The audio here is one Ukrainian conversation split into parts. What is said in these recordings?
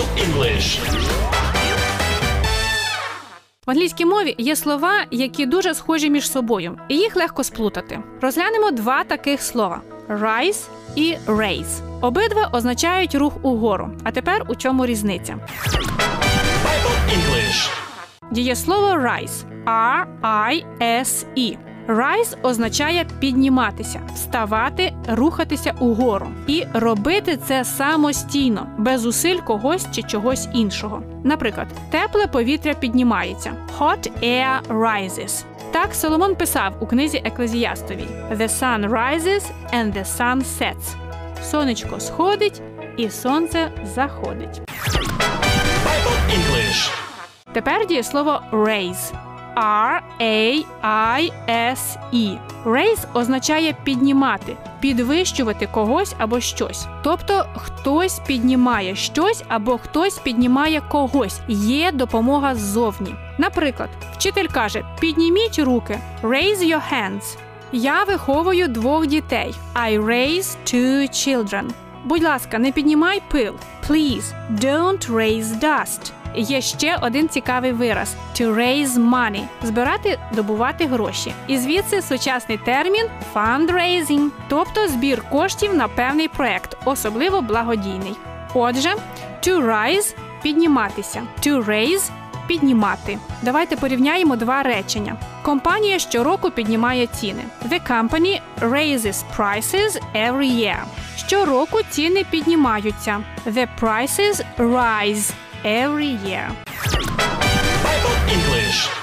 Bible English. В англійській мові є слова, які дуже схожі між собою, і їх легко сплутати. Розглянемо два таких слова: rise і raise. Обидва означають рух угору. А тепер у чому різниця? Bible English. Дієслово rise R-I-S-E. Rise означає підніматися, вставати, рухатися угору і робити це самостійно, без зусиль когось чи чогось іншого. Наприклад, тепле повітря піднімається Hot air rises. Так Соломон писав у книзі Еклезіастовій The sun rises and the sun sets. Сонечко сходить і сонце заходить. Bible English. Тепер дієслово raise. R-A-I-S-E. Raise означає піднімати, підвищувати когось або щось. Тобто хтось піднімає щось або хтось піднімає когось. Є допомога ззовні. Наприклад, вчитель каже: підніміть руки, raise your hands. Я виховую двох дітей. I raise two children. Будь ласка, не піднімай пил. Please, don't raise dust. Є ще один цікавий вираз to raise money – збирати, добувати гроші. І звідси сучасний термін fundraising, тобто збір коштів на певний проект, особливо благодійний. Отже, to rise – підніматися, to raise – піднімати. Давайте порівняємо два речення. Компанія щороку піднімає ціни. The company raises prices every year. Щороку ціни піднімаються. The prices rise every year. Bible English.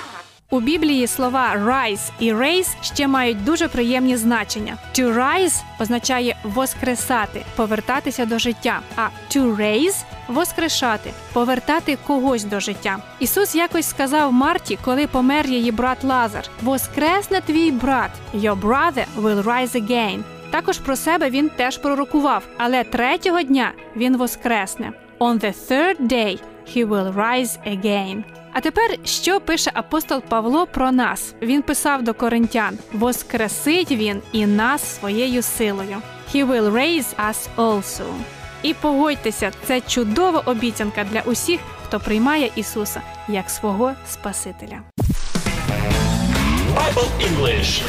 У Біблії слова rise і raise ще мають дуже приємні значення. To rise означає воскресати, повертатися до життя, а to raise воскрешати, повертати когось до життя. Ісус якось сказав Марті, коли помер її брат Лазар: Воскресне твій брат, your brother will rise again. Також про себе він теж пророкував, але третього дня він воскресне. On the third day he will rise again. А тепер що пише апостол Павло про нас? Він писав до коринтян: Воскресить він і нас своєю силою. He will raise us also. І погодьтеся, це чудова обіцянка для усіх, хто приймає Ісуса як свого Спасителя. Bible English.